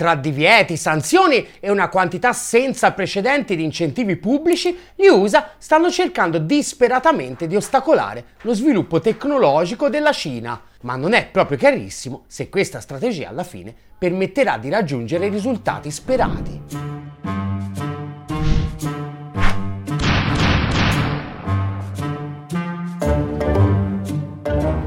Tra divieti, sanzioni e una quantità senza precedenti di incentivi pubblici, gli USA stanno cercando disperatamente di ostacolare lo sviluppo tecnologico della Cina. Ma non è proprio chiarissimo se questa strategia alla fine permetterà di raggiungere i risultati sperati.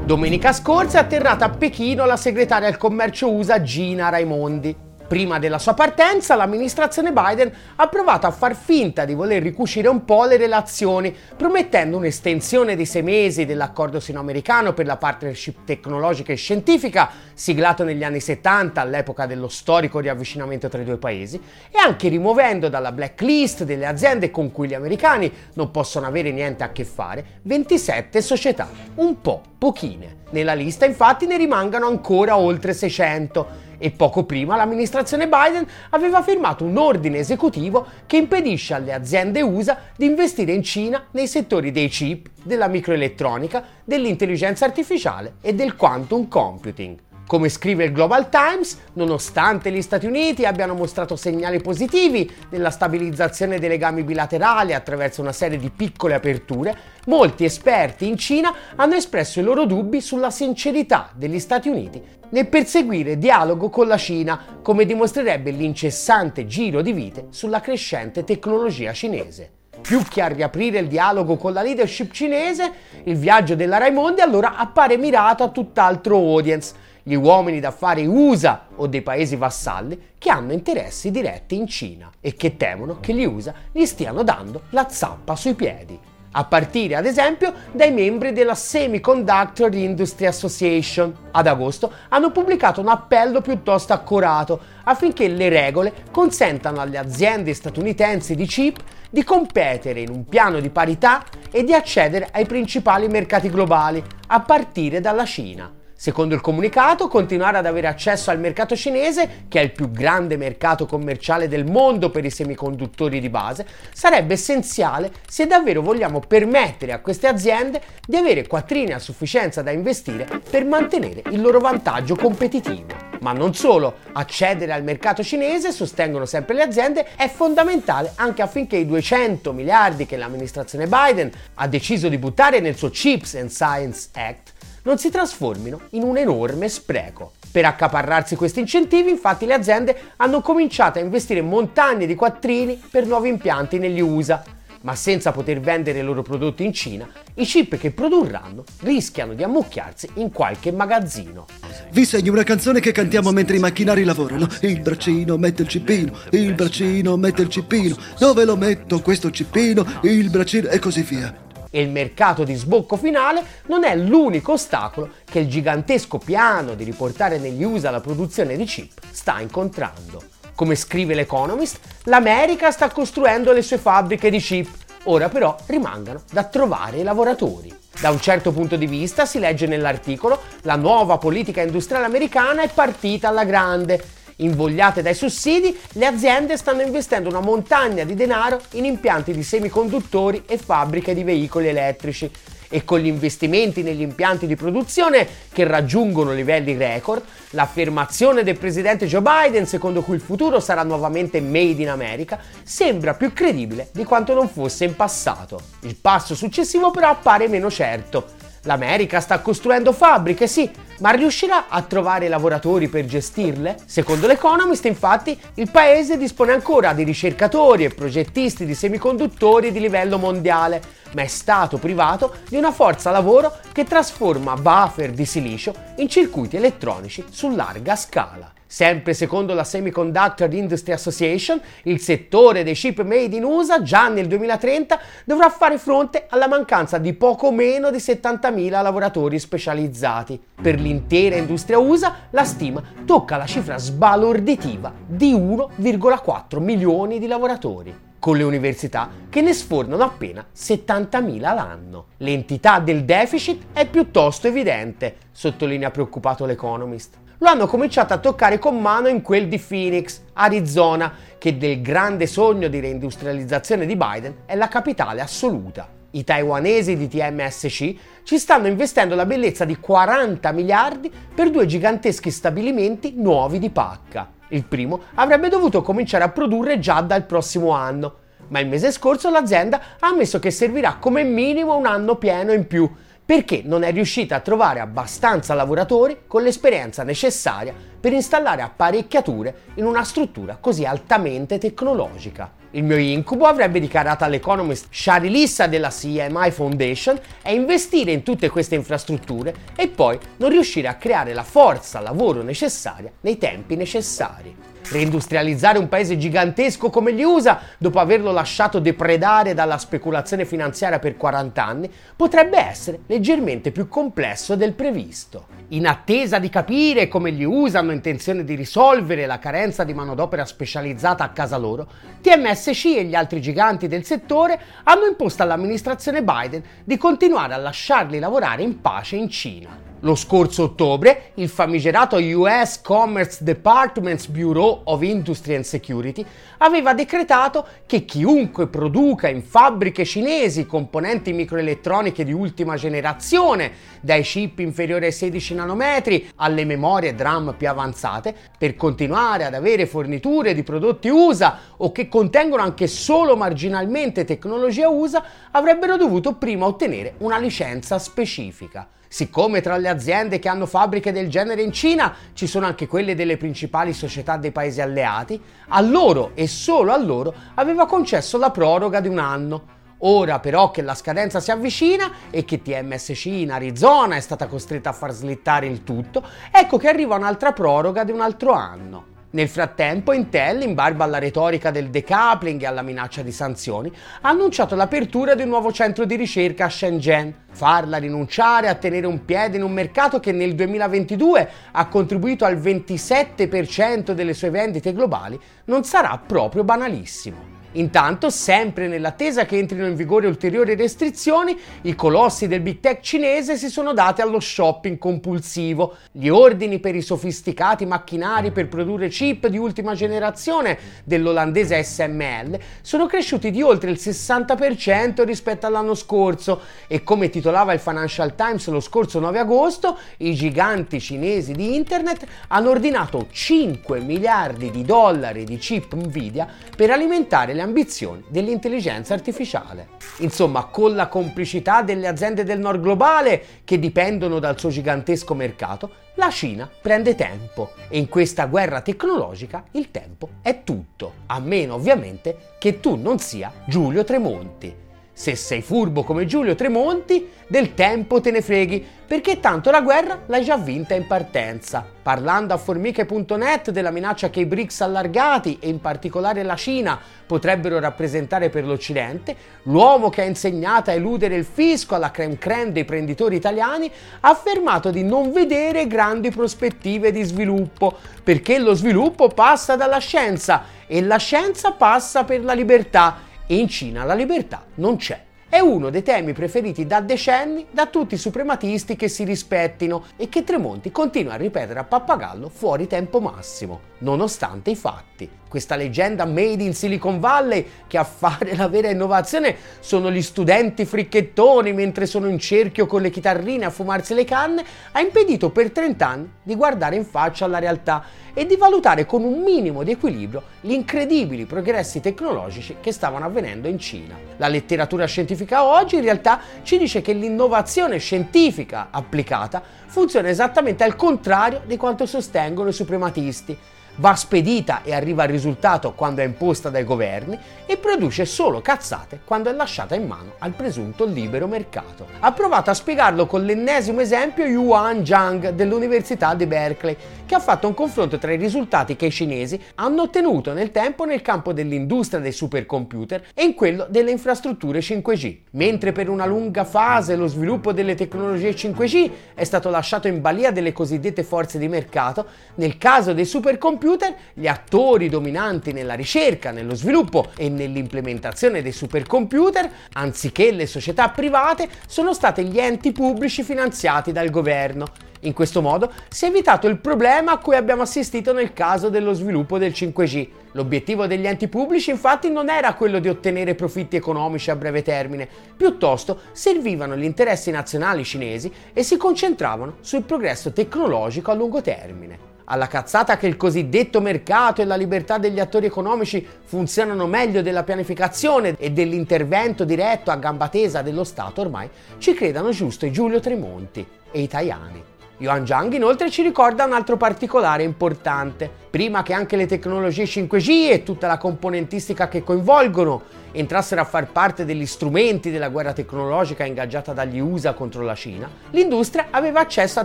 Domenica scorsa è atterrata a Pechino la segretaria al commercio USA Gina Raimondi. Prima della sua partenza, l'amministrazione Biden ha provato a far finta di voler ricucire un po' le relazioni, promettendo un'estensione di sei mesi dell'accordo sino-americano per la partnership tecnologica e scientifica, siglato negli anni 70 all'epoca dello storico riavvicinamento tra i due paesi, e anche rimuovendo dalla blacklist delle aziende con cui gli americani non possono avere niente a che fare 27 società, un po' pochine. Nella lista infatti ne rimangano ancora oltre 600 e poco prima l'amministrazione Biden aveva firmato un ordine esecutivo che impedisce alle aziende USA di investire in Cina nei settori dei chip, della microelettronica, dell'intelligenza artificiale e del quantum computing. Come scrive il Global Times, nonostante gli Stati Uniti abbiano mostrato segnali positivi nella stabilizzazione dei legami bilaterali attraverso una serie di piccole aperture, molti esperti in Cina hanno espresso i loro dubbi sulla sincerità degli Stati Uniti nel perseguire dialogo con la Cina, come dimostrerebbe l'incessante giro di vite sulla crescente tecnologia cinese. Più che a riaprire il dialogo con la leadership cinese, il viaggio della Raimondi allora appare mirato a tutt'altro audience, gli uomini d'affari USA o dei paesi vassalli che hanno interessi diretti in Cina e che temono che gli USA gli stiano dando la zappa sui piedi. A partire ad esempio dai membri della Semiconductor Industry Association. Ad agosto hanno pubblicato un appello piuttosto accorato affinché le regole consentano alle aziende statunitensi di chip di competere in un piano di parità e di accedere ai principali mercati globali, a partire dalla Cina. Secondo il comunicato, continuare ad avere accesso al mercato cinese, che è il più grande mercato commerciale del mondo per i semiconduttori di base, sarebbe essenziale se davvero vogliamo permettere a queste aziende di avere quattrini a sufficienza da investire per mantenere il loro vantaggio competitivo. Ma non solo, accedere al mercato cinese, sostengono sempre le aziende, è fondamentale anche affinché i 200 miliardi che l'amministrazione Biden ha deciso di buttare nel suo Chips and Science Act non si trasformino in un enorme spreco. Per accaparrarsi questi incentivi, infatti, le aziende hanno cominciato a investire montagne di quattrini per nuovi impianti negli USA. Ma senza poter vendere i loro prodotti in Cina, i chip che produrranno rischiano di ammucchiarsi in qualche magazzino. Vi segno una canzone che cantiamo mentre i macchinari lavorano. Il braccino mette il cippino, il braccino mette il cippino. Dove lo metto questo cippino? Il braccino e così via e il mercato di sbocco finale non è l'unico ostacolo che il gigantesco piano di riportare negli USA la produzione di chip sta incontrando. Come scrive l'Economist, l'America sta costruendo le sue fabbriche di chip, ora però rimangano da trovare i lavoratori. Da un certo punto di vista, si legge nell'articolo, la nuova politica industriale americana è partita alla grande Invogliate dai sussidi, le aziende stanno investendo una montagna di denaro in impianti di semiconduttori e fabbriche di veicoli elettrici e con gli investimenti negli impianti di produzione che raggiungono livelli record, l'affermazione del presidente Joe Biden secondo cui il futuro sarà nuovamente made in America sembra più credibile di quanto non fosse in passato. Il passo successivo però appare meno certo. L'America sta costruendo fabbriche, sì, ma riuscirà a trovare lavoratori per gestirle? Secondo l'Economist, infatti, il paese dispone ancora di ricercatori e progettisti di semiconduttori di livello mondiale, ma è stato privato di una forza lavoro che trasforma wafer di silicio in circuiti elettronici su larga scala. Sempre secondo la Semiconductor Industry Association, il settore dei chip made in USA già nel 2030 dovrà fare fronte alla mancanza di poco meno di 70.000 lavoratori specializzati. Per l'intera industria USA la stima tocca la cifra sbalorditiva di 1,4 milioni di lavoratori con le università che ne sfornano appena 70.000 l'anno. L'entità del deficit è piuttosto evidente, sottolinea preoccupato l'Economist lo hanno cominciato a toccare con mano in quel di Phoenix, Arizona, che del grande sogno di reindustrializzazione di Biden è la capitale assoluta. I taiwanesi di TMSC ci stanno investendo la bellezza di 40 miliardi per due giganteschi stabilimenti nuovi di pacca. Il primo avrebbe dovuto cominciare a produrre già dal prossimo anno, ma il mese scorso l'azienda ha ammesso che servirà come minimo un anno pieno in più perché non è riuscita a trovare abbastanza lavoratori con l'esperienza necessaria per installare apparecchiature in una struttura così altamente tecnologica. Il mio incubo, avrebbe dichiarato all'economist Shari Lissa della CMI Foundation, è investire in tutte queste infrastrutture e poi non riuscire a creare la forza lavoro necessaria nei tempi necessari. Reindustrializzare un paese gigantesco come gli USA, dopo averlo lasciato depredare dalla speculazione finanziaria per 40 anni, potrebbe essere leggermente più complesso del previsto. In attesa di capire come gli USA hanno intenzione di risolvere la carenza di manodopera specializzata a casa loro, TMSC e gli altri giganti del settore hanno imposto all'amministrazione Biden di continuare a lasciarli lavorare in pace in Cina. Lo scorso ottobre il famigerato US Commerce Department's Bureau of Industry and Security aveva decretato che chiunque produca in fabbriche cinesi componenti microelettroniche di ultima generazione, dai chip inferiori ai 16 nanometri alle memorie DRAM più avanzate, per continuare ad avere forniture di prodotti USA o che contengono anche solo marginalmente tecnologia USA, avrebbero dovuto prima ottenere una licenza specifica. Siccome tra le aziende che hanno fabbriche del genere in Cina ci sono anche quelle delle principali società dei paesi alleati, a loro e solo a loro aveva concesso la proroga di un anno. Ora però che la scadenza si avvicina e che TMSC in Arizona è stata costretta a far slittare il tutto, ecco che arriva un'altra proroga di un altro anno. Nel frattempo Intel, in barba alla retorica del decoupling e alla minaccia di sanzioni, ha annunciato l'apertura di un nuovo centro di ricerca a Shenzhen. Farla rinunciare a tenere un piede in un mercato che nel 2022 ha contribuito al 27% delle sue vendite globali non sarà proprio banalissimo. Intanto, sempre nell'attesa che entrino in vigore ulteriori restrizioni, i colossi del big tech cinese si sono dati allo shopping compulsivo. Gli ordini per i sofisticati macchinari per produrre chip di ultima generazione dell'olandese SML sono cresciuti di oltre il 60% rispetto all'anno scorso e come titolava il Financial Times lo scorso 9 agosto, i giganti cinesi di internet hanno ordinato 5 miliardi di dollari di chip Nvidia per alimentare le ambizioni dell'intelligenza artificiale. Insomma, con la complicità delle aziende del nord globale che dipendono dal suo gigantesco mercato, la Cina prende tempo e in questa guerra tecnologica il tempo è tutto, a meno ovviamente che tu non sia Giulio Tremonti. Se sei furbo come Giulio Tremonti, del tempo te ne freghi, perché tanto la guerra l'hai già vinta in partenza. Parlando a formiche.net della minaccia che i BRICS allargati, e in particolare la Cina, potrebbero rappresentare per l'Occidente, l'uomo che ha insegnato a eludere il fisco alla creme creme dei prenditori italiani ha affermato di non vedere grandi prospettive di sviluppo, perché lo sviluppo passa dalla scienza e la scienza passa per la libertà in Cina la libertà non c'è. È uno dei temi preferiti da decenni da tutti i suprematisti che si rispettino e che Tremonti continua a ripetere a pappagallo fuori tempo massimo, nonostante i fatti questa leggenda made in Silicon Valley che a fare la vera innovazione sono gli studenti fricchettoni mentre sono in cerchio con le chitarrine a fumarsi le canne, ha impedito per 30 anni di guardare in faccia alla realtà e di valutare con un minimo di equilibrio gli incredibili progressi tecnologici che stavano avvenendo in Cina. La letteratura scientifica oggi in realtà ci dice che l'innovazione scientifica applicata funziona esattamente al contrario di quanto sostengono i suprematisti va spedita e arriva al risultato quando è imposta dai governi e produce solo cazzate quando è lasciata in mano al presunto libero mercato. Ha provato a spiegarlo con l'ennesimo esempio Yuan Zhang dell'Università di Berkeley, che ha fatto un confronto tra i risultati che i cinesi hanno ottenuto nel tempo nel campo dell'industria dei supercomputer e in quello delle infrastrutture 5G. Mentre per una lunga fase lo sviluppo delle tecnologie 5G è stato lasciato in balia delle cosiddette forze di mercato, nel caso dei supercomputer computer, gli attori dominanti nella ricerca, nello sviluppo e nell'implementazione dei supercomputer, anziché le società private, sono stati gli enti pubblici finanziati dal governo. In questo modo si è evitato il problema a cui abbiamo assistito nel caso dello sviluppo del 5G. L'obiettivo degli enti pubblici infatti non era quello di ottenere profitti economici a breve termine, piuttosto servivano gli interessi nazionali cinesi e si concentravano sul progresso tecnologico a lungo termine. alla cazzata che il cosiddetto mercato e la libertà degli attori economici funzionano meglio della pianificazione e dell'intervento diretto a gamba tesa dello Stato ormai, ci credano giusto Giulio Tremonti e i Tajani. Yuan Zhang inoltre ci ricorda un altro particolare importante. Prima che anche le tecnologie 5G e tutta la componentistica che coinvolgono entrassero a far parte degli strumenti della guerra tecnologica ingaggiata dagli USA contro la Cina, l'industria aveva accesso a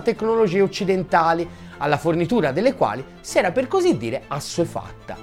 tecnologie occidentali, alla fornitura delle quali si era per così dire assuefatta.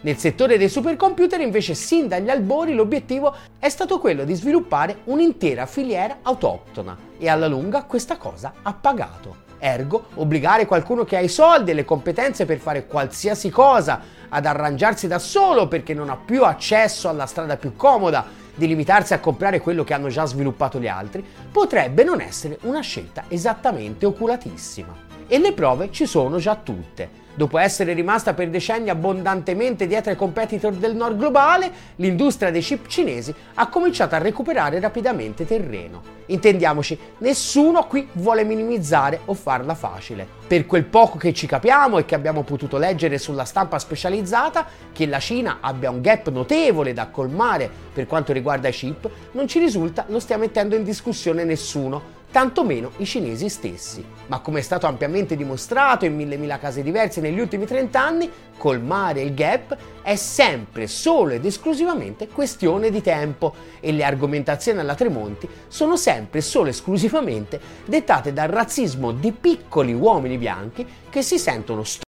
Nel settore dei supercomputer invece sin dagli albori l'obiettivo è stato quello di sviluppare un'intera filiera autoctona e alla lunga questa cosa ha pagato. Ergo, obbligare qualcuno che ha i soldi e le competenze per fare qualsiasi cosa ad arrangiarsi da solo perché non ha più accesso alla strada più comoda di limitarsi a comprare quello che hanno già sviluppato gli altri, potrebbe non essere una scelta esattamente oculatissima. E le prove ci sono già tutte. Dopo essere rimasta per decenni abbondantemente dietro ai competitor del nord globale, l'industria dei chip cinesi ha cominciato a recuperare rapidamente terreno. Intendiamoci, nessuno qui vuole minimizzare o farla facile. Per quel poco che ci capiamo e che abbiamo potuto leggere sulla stampa specializzata, che la Cina abbia un gap notevole da colmare per quanto riguarda i chip, non ci risulta lo stia mettendo in discussione nessuno, tantomeno i cinesi stessi. Ma come è stato ampiamente dimostrato in mille mila casi diversi negli ultimi 30 anni, colmare il gap è sempre solo ed esclusivamente questione di tempo e le argomentazioni alla Tremonti sono sempre solo esclusivamente dettate dal razzismo di piccoli uomini bianchi che si sentono stupidi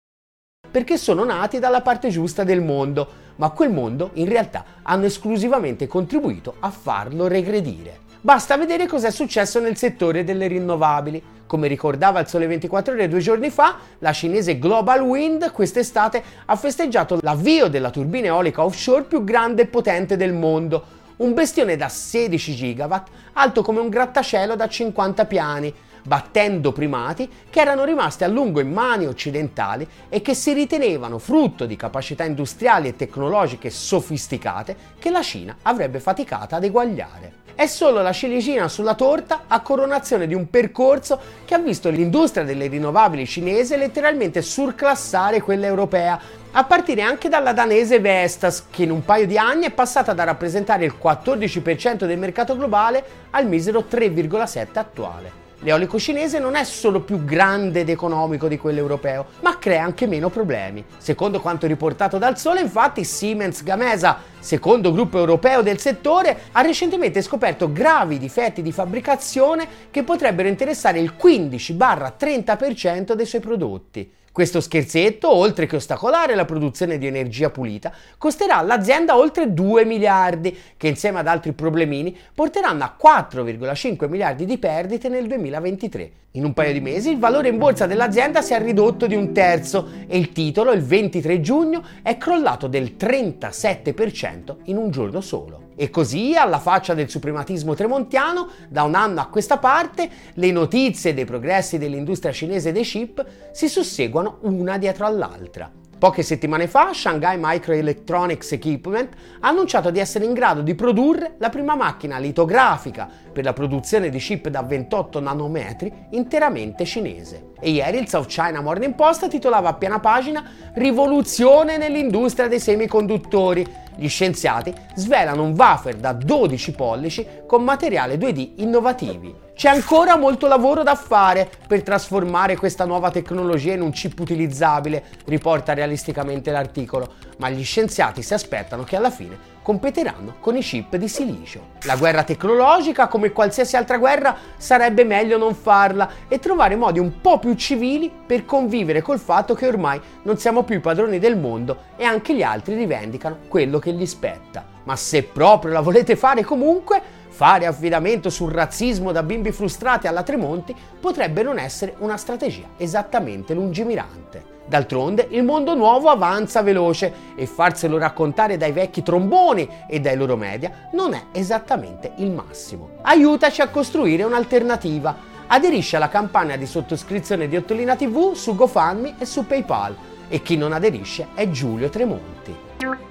perché sono nati dalla parte giusta del mondo, ma quel mondo in realtà hanno esclusivamente contribuito a farlo regredire. Basta vedere cosa è successo nel settore delle rinnovabili. Come ricordava il Sole 24 Ore due giorni fa, la cinese Global Wind quest'estate ha festeggiato l'avvio della turbina eolica offshore più grande e potente del mondo, un bestione da 16 gigawatt, alto come un grattacielo da 50 piani, battendo primati che erano rimasti a lungo in mani occidentali e che si ritenevano frutto di capacità industriali e tecnologiche sofisticate che la Cina avrebbe faticato ad eguagliare. È solo la ciliegina sulla torta a coronazione di un percorso che ha visto l'industria delle rinnovabili cinese letteralmente surclassare quella europea, a partire anche dalla danese Vestas, che in un paio di anni è passata da rappresentare il 14% del mercato globale al misero 3,7% attuale. L'eolico cinese non è solo più grande ed economico di quello europeo, ma crea anche meno problemi. Secondo quanto riportato dal Sole, infatti, Siemens Gamesa, secondo gruppo europeo del settore, ha recentemente scoperto gravi difetti di fabbricazione che potrebbero interessare il 15-30% dei suoi prodotti. Questo scherzetto, oltre che ostacolare la produzione di energia pulita, costerà all'azienda oltre 2 miliardi, che insieme ad altri problemini porteranno a 4,5 miliardi di perdite nel 2023. In un paio di mesi il valore in borsa dell'azienda si è ridotto di un terzo e il titolo, il 23 giugno, è crollato del 37% in un giorno solo. E così, alla faccia del suprematismo tremontiano, da un anno a questa parte, le notizie dei progressi dell'industria cinese dei chip si susseguono una dietro all'altra. Poche settimane fa Shanghai Microelectronics Equipment ha annunciato di essere in grado di produrre la prima macchina litografica per la produzione di chip da 28 nanometri interamente cinese. E ieri il South China Morning Post titolava a piena pagina Rivoluzione nell'industria dei semiconduttori. Gli scienziati svelano un wafer da 12 pollici con materiale 2D innovativi. C'è ancora molto lavoro da fare per trasformare questa nuova tecnologia in un chip utilizzabile, riporta realisticamente l'articolo, ma gli scienziati si aspettano che alla fine competeranno con i chip di silicio. La guerra tecnologica, come qualsiasi altra guerra, sarebbe meglio non farla e trovare modi un po' più civili per convivere col fatto che ormai non siamo più i padroni del mondo e anche gli altri rivendicano quello che gli spetta. Ma se proprio la volete fare comunque, Fare affidamento sul razzismo da bimbi frustrati alla Tremonti potrebbe non essere una strategia esattamente lungimirante. D'altronde il mondo nuovo avanza veloce e farselo raccontare dai vecchi tromboni e dai loro media non è esattamente il massimo. Aiutaci a costruire un'alternativa. Aderisci alla campagna di sottoscrizione di Ottolina TV su GoFundMe e su PayPal e chi non aderisce è Giulio Tremonti.